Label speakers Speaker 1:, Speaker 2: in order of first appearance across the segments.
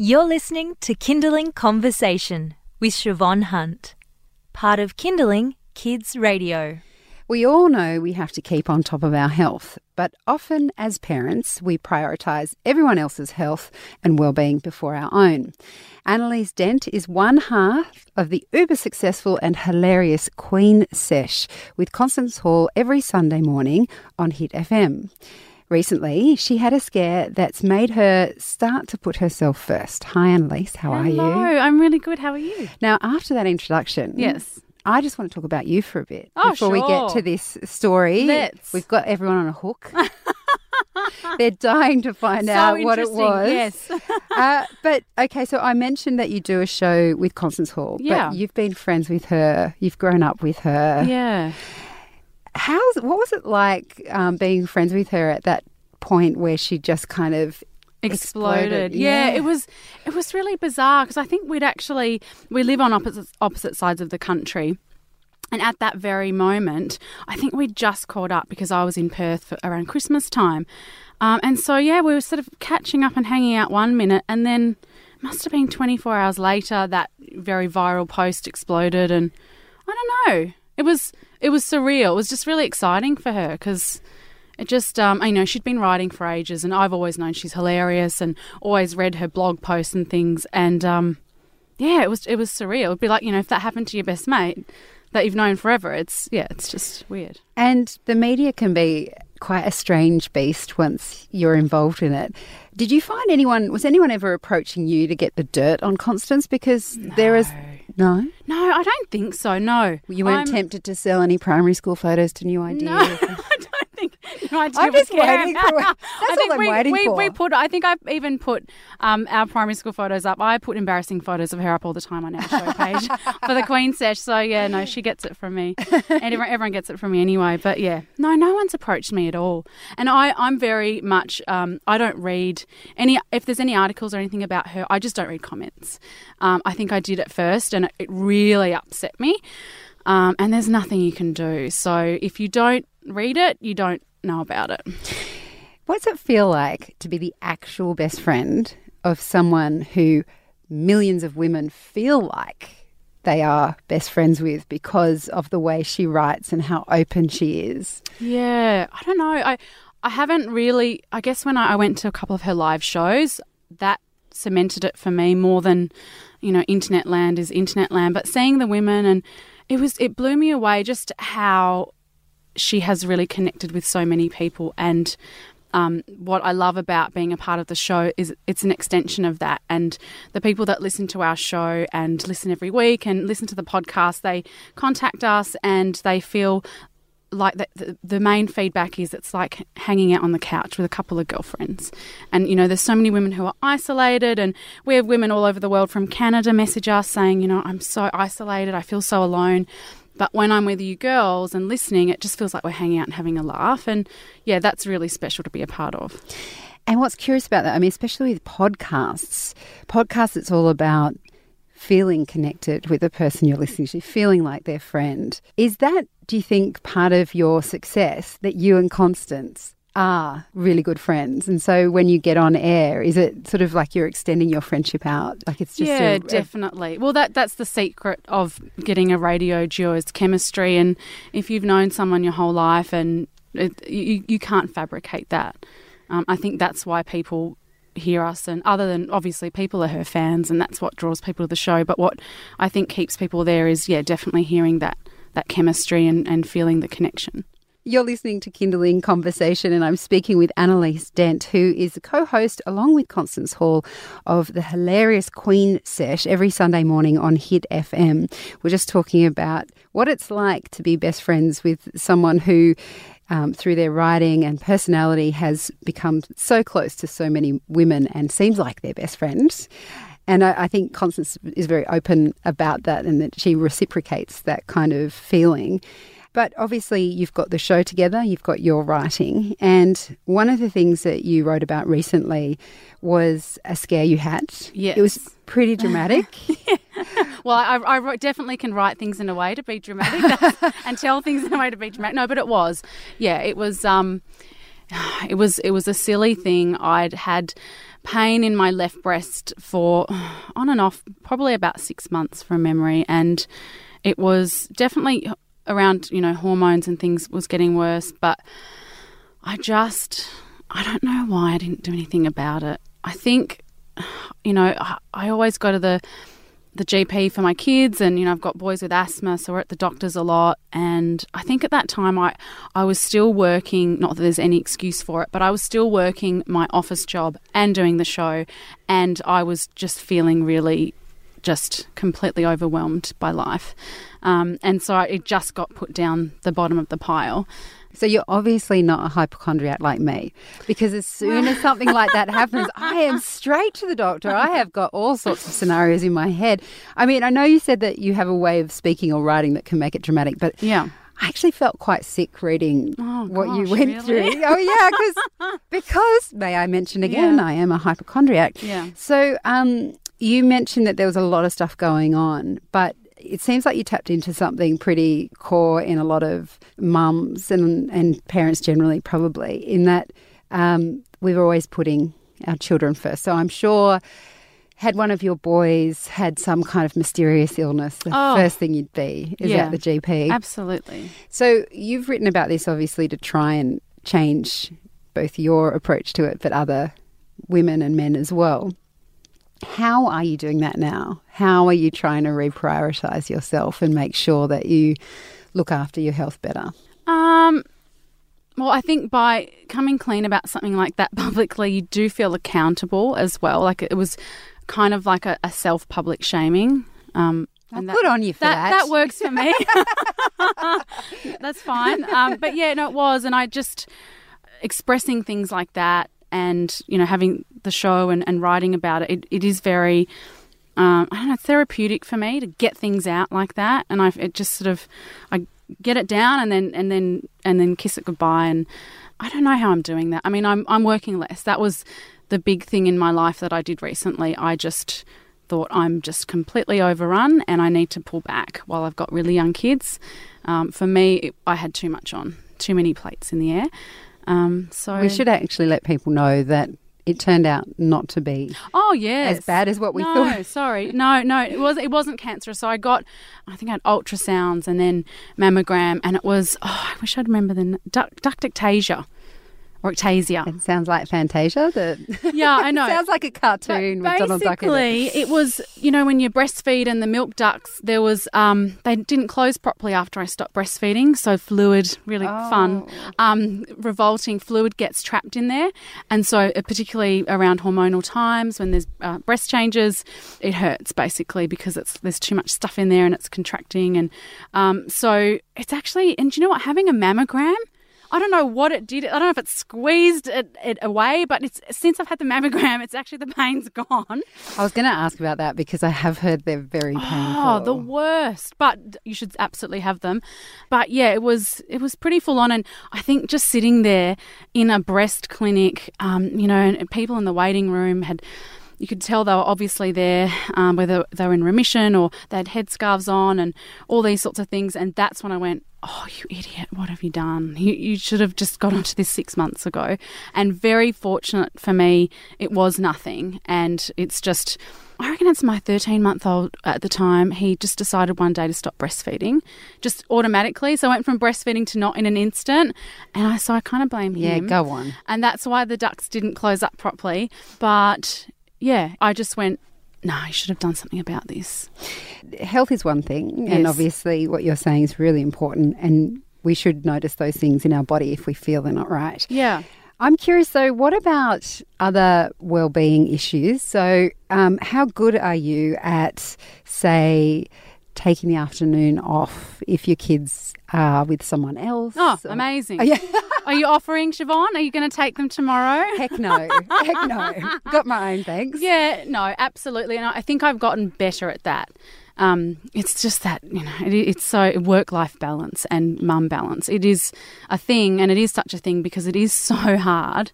Speaker 1: You're listening to Kinderling Conversation with Siobhan Hunt, part of Kinderling Kids Radio.
Speaker 2: We all know we have to keep on top of our health, but often as parents, we prioritise everyone else's health and well-being before our own. Annaliese Dent is one half of the uber successful and hilarious Queen Sesh with Constance Hall every Sunday morning on Hit FM. Recently, she had a scare that's made her start to put herself first. Hi, Annaliese. How are
Speaker 3: Hello,
Speaker 2: you?
Speaker 3: I'm really good. How are you?
Speaker 2: Now, after that introduction,
Speaker 3: Yes.
Speaker 2: I just want to talk about you for a bit
Speaker 3: Oh,
Speaker 2: before we get to this story.
Speaker 3: Let's.
Speaker 2: We've got everyone on a hook. They're dying to find
Speaker 3: So
Speaker 2: out what it was.
Speaker 3: yes.
Speaker 2: uh, but okay, so I mentioned that you do a show with Constance Hall.
Speaker 3: Yeah.
Speaker 2: But you've been friends with her. You've grown up with her.
Speaker 3: Yeah.
Speaker 2: How's what was it like um, being friends with her at that point where she just kind of
Speaker 3: Exploded.
Speaker 2: Exploded,
Speaker 3: Yeah,
Speaker 2: yeah.
Speaker 3: it was it was really bizarre because I think we'd actually we live on opposite opposite sides of the country. And at that very moment, I think we'd just caught up because I was in Perth for around Christmas time. Um, and so, yeah, we were sort of catching up and hanging out one minute, and then must have been 24 hours later that very viral post exploded. And I don't know, it was it was surreal. It was just really exciting for her because it just, um, you know, she'd been writing for ages, and I've always known she's hilarious and always read her blog posts and things. And um, yeah, it was it was surreal. It'd be like you know if that happened to your best mate that you've known forever. It's yeah, it's just weird.
Speaker 2: And the media can be quite a strange beast once you're involved in it. Did you find anyone, was anyone ever approaching you to get the dirt on Constance? Because there is. No?
Speaker 3: No, I don't think so. No,
Speaker 2: You weren't
Speaker 3: I'm-
Speaker 2: tempted to sell any primary school photos to New Ideas?
Speaker 3: No, I think.
Speaker 2: I'm just waiting for- that's
Speaker 3: I
Speaker 2: all
Speaker 3: think
Speaker 2: I'm
Speaker 3: we,
Speaker 2: waiting
Speaker 3: we,
Speaker 2: for.
Speaker 3: We put. I think I've even put um, our primary school photos up. I put embarrassing photos of her up all the time on our show page for the Queen Sesh. So yeah, no, she gets it from me, and everyone, everyone gets it from me anyway. But yeah, no, no one's approached me at all, and I, I'm very much. Um, I don't read any. If there's any articles or anything about her, I just don't read comments. Um, I think I did at first, and it, it really upset me. Um, and there's nothing you can do. So if you don't read it, you don't know about it.
Speaker 2: What's it feel like to be the actual best friend of someone who millions of women feel like they are best friends with because of the way she writes and how open she is?
Speaker 3: Yeah, I don't know. I I haven't really. I guess when I, I went to a couple of her live shows, that cemented it for me more than you know internet land is internet land. But seeing the women and it was it blew me away just how she has really connected with so many people and. Um, what I love about being a part of the show is it's an extension of that. And the people that listen to our show and listen every week and listen to the podcast, they contact us and they feel like the, the, the main feedback is it's like hanging out on the couch with a couple of girlfriends. And, you know, there's so many women who are isolated, and we have women all over the world from Canada message us saying, you know, I'm so isolated, I feel so alone. But when I'm with you girls and listening, it just feels like we're hanging out and having a laugh. And yeah, that's really special to be a part of.
Speaker 2: And what's curious about that, I mean, especially with podcasts, podcasts, it's all about feeling connected with the person you're listening to, feeling like their friend. Is that, do you think, part of your success that you and Constance are really good friends? And so when you get on air, is it sort of like you're extending your friendship out? Like it's just
Speaker 3: yeah,
Speaker 2: a, a-
Speaker 3: definitely. Well, that that's the secret of getting a radio duo is chemistry, and if you've known someone your whole life, and it, you you can't fabricate that. Um, I think that's why people hear us, and other than obviously people are her fans, and that's what draws people to the show. But what I think keeps people there is yeah, definitely hearing that that chemistry and, and feeling the connection.
Speaker 2: You're listening to Kinderling Conversation, and I'm speaking with Annaliese Dent, who is the co host, along with Constance Hall, of the hilarious Queen Sesh every Sunday morning on Hit FM. We're just talking about what it's like to be best friends with someone who, um, through their writing and personality, has become so close to so many women and seems like they're best friends. And I, I think Constance is very open about that and that she reciprocates that kind of feeling. But obviously, you've got the show together, you've got your writing. And one of the things that you wrote about recently was a scare you had.
Speaker 3: Yes.
Speaker 2: It was pretty dramatic.
Speaker 3: Well, I, I definitely can write things in a way to be dramatic and tell things in a way to be dramatic. No, but it was, yeah, it was. Um, it was it was a silly thing. I'd had pain in my left breast for on and off probably about six months from memory. And it was definitely around, you know, hormones and things was getting worse. But I just, I don't know why I didn't do anything about it. I think, you know, I, I always go to the the GP for my kids, and you know I've got boys with asthma, so we're at the doctors a lot. And I think at that time I I was still working. Not that there's any excuse for it, but I was still working my office job and doing the show, and I was just feeling really just completely overwhelmed by life. Um, and so it just got put down the bottom of the pile.
Speaker 2: So you're obviously not a hypochondriac like me, because as soon as something like that happens, I am straight to the doctor. I have got all sorts of scenarios in my head. I mean, I know you said that you have a way of speaking or writing that can make it dramatic, but
Speaker 3: Yeah.
Speaker 2: I actually felt quite sick reading
Speaker 3: Oh,
Speaker 2: what you went
Speaker 3: really?
Speaker 2: through. Oh yeah, because because may I mention again,
Speaker 3: Yeah.
Speaker 2: I am a hypochondriac.
Speaker 3: Yeah.
Speaker 2: So um, you mentioned that there was a lot of stuff going on, but it seems like you tapped into something pretty core in a lot of mums and and parents generally, probably in that um, we were always putting our children first. So I'm sure. Had one of your boys had some kind of mysterious illness, the
Speaker 3: Oh.
Speaker 2: first thing you'd be is
Speaker 3: Yeah.
Speaker 2: at the GP.
Speaker 3: Absolutely.
Speaker 2: So you've written about this obviously to try and change both your approach to it, but other women and men as well. How are you doing that now? How are you trying to reprioritize yourself and make sure that you look after your health better?
Speaker 3: Um, well, I think by coming clean about something like that publicly, you do feel accountable as well. Like it was kind of like a, a self public shaming. Um,
Speaker 2: Well,
Speaker 3: and that-
Speaker 2: good on you for that.
Speaker 3: that works for me. That's fine. Um, but yeah, no, it was, and I just expressing things like that, and you know, having the show and, and writing about it, it, it is very. Um, I don't know, therapeutic for me to get things out like that, and I it just sort of I get it down and then and then and then kiss it goodbye, and I don't know how I'm doing that. I mean, I'm I'm working less. That was the big thing in my life that I did recently. I just thought I'm just completely overrun and I need to pull back while I've got really young kids. Um, for me, it, I had too much on, too many plates in the air. Um, so
Speaker 2: we should actually let people know that it turned out not to be
Speaker 3: Oh yes.
Speaker 2: as bad as what we
Speaker 3: no,
Speaker 2: thought.
Speaker 3: No, sorry. No, no, it was it wasn't cancerous. So I got I think I had ultrasounds and then mammogram and it was oh, I wish I'd remember the duct, ductectasia or ectasia.
Speaker 2: It sounds like Fantasia. The
Speaker 3: Yeah, I know.
Speaker 2: It sounds like a cartoon with Donald Duck in it.
Speaker 3: basically, it was you know when you breastfeed and the milk ducts, there was um they didn't close properly after I stopped breastfeeding, so fluid really fun,
Speaker 2: Oh.
Speaker 3: um revolting fluid gets trapped in there, and so uh, particularly around hormonal times when there's uh, breast changes, it hurts basically because it's there's too much stuff in there and it's contracting, and um so it's actually and do you know what having a mammogram. I don't know what it did. I don't know if it squeezed it, it away, but it's since I've had the mammogram, it's actually the pain's gone.
Speaker 2: I was going to ask about that because I have heard they're very painful.
Speaker 3: Oh, the worst. But you should absolutely have them. But yeah, it was it was pretty full on, and I think just sitting there in a breast clinic, um, you know, and people in the waiting room had. You could tell they were obviously there, um, whether they were in remission or they had headscarves on and all these sorts of things. And that's when I went, Oh, you idiot, what have you done? You, you should have just got onto this six months ago. And very fortunate for me, it was nothing. And it's just, I reckon it's my 13 month old at the time. He just decided one day to stop breastfeeding, just automatically. So I went from breastfeeding to not in an instant. And I, so I kind of blame him.
Speaker 2: yeah, go on.
Speaker 3: And that's why the ducts didn't close up properly. But yeah, I just went, no, I should have done something about this.
Speaker 2: Health is one thing, and obviously what you're saying is really important, and we should notice those things in our body if we feel they're not right.
Speaker 3: Yeah.
Speaker 2: I'm curious though, what about other well-being issues? So, um, how good are you at, say, taking the afternoon off if your kids are with someone else?
Speaker 3: Oh,
Speaker 2: Or-
Speaker 3: amazing.
Speaker 2: Oh, yeah.
Speaker 3: Are you offering, Siobhan? Are you going to take them tomorrow?
Speaker 2: Heck no, heck no. Got my own, thanks.
Speaker 3: Yeah, no, absolutely. And I think I've gotten better at that. Um, it's just that, you know, it, it's so work life balance and mum balance. It is a thing, and it is such a thing because it is so hard.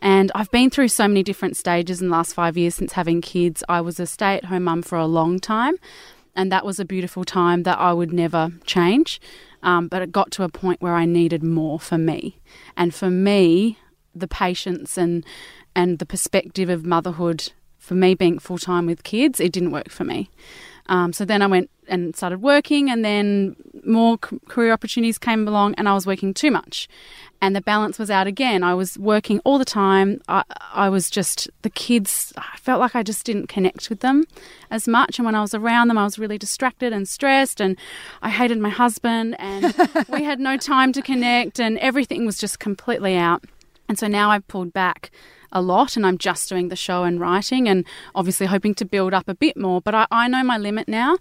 Speaker 3: And I've been through so many different stages in the last five years since having kids. I was a stay at home mum for a long time, and that was a beautiful time that I would never change. Um, but it got to a point where I needed more for me. And for me, the patience and and the perspective of motherhood for me being full time with kids, it didn't work for me. Um, so then I went and started working, and then more career opportunities came along, and I was working too much. And the balance was out again. I was working all the time. I, I was just, the kids, I felt like I just didn't connect with them as much. And when I was around them, I was really distracted and stressed. And I hated my husband, and we had no time to connect, and everything was just completely out. And so now I've pulled back a lot and I'm just doing the show and writing and obviously hoping to build up a bit more. But I, I know my limit now.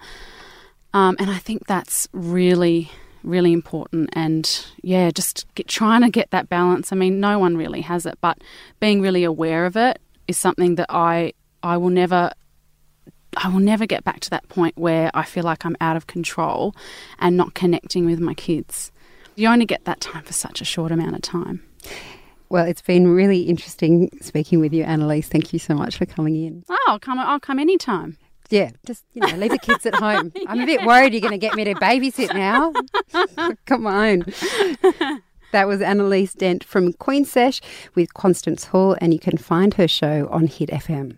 Speaker 3: Um, and I think that's really, really important. And yeah, just get, trying to get that balance. I mean, no one really has it, but being really aware of it is something that I, I will never I will never get back to that point where I feel like I'm out of control and not connecting with my kids. You only get that time for such a short amount of time.
Speaker 2: Well, it's been really interesting speaking with you, Annaliese. Thank you so much for coming in.
Speaker 3: Oh, I'll come. I'll come anytime.
Speaker 2: Yeah, just you know, leave the kids at home. I'm a bit worried you're going to get me to babysit now. come on. That was Annaliese Dent from Queen Sesh with Constance Hall, and you can find her show on Hit FM.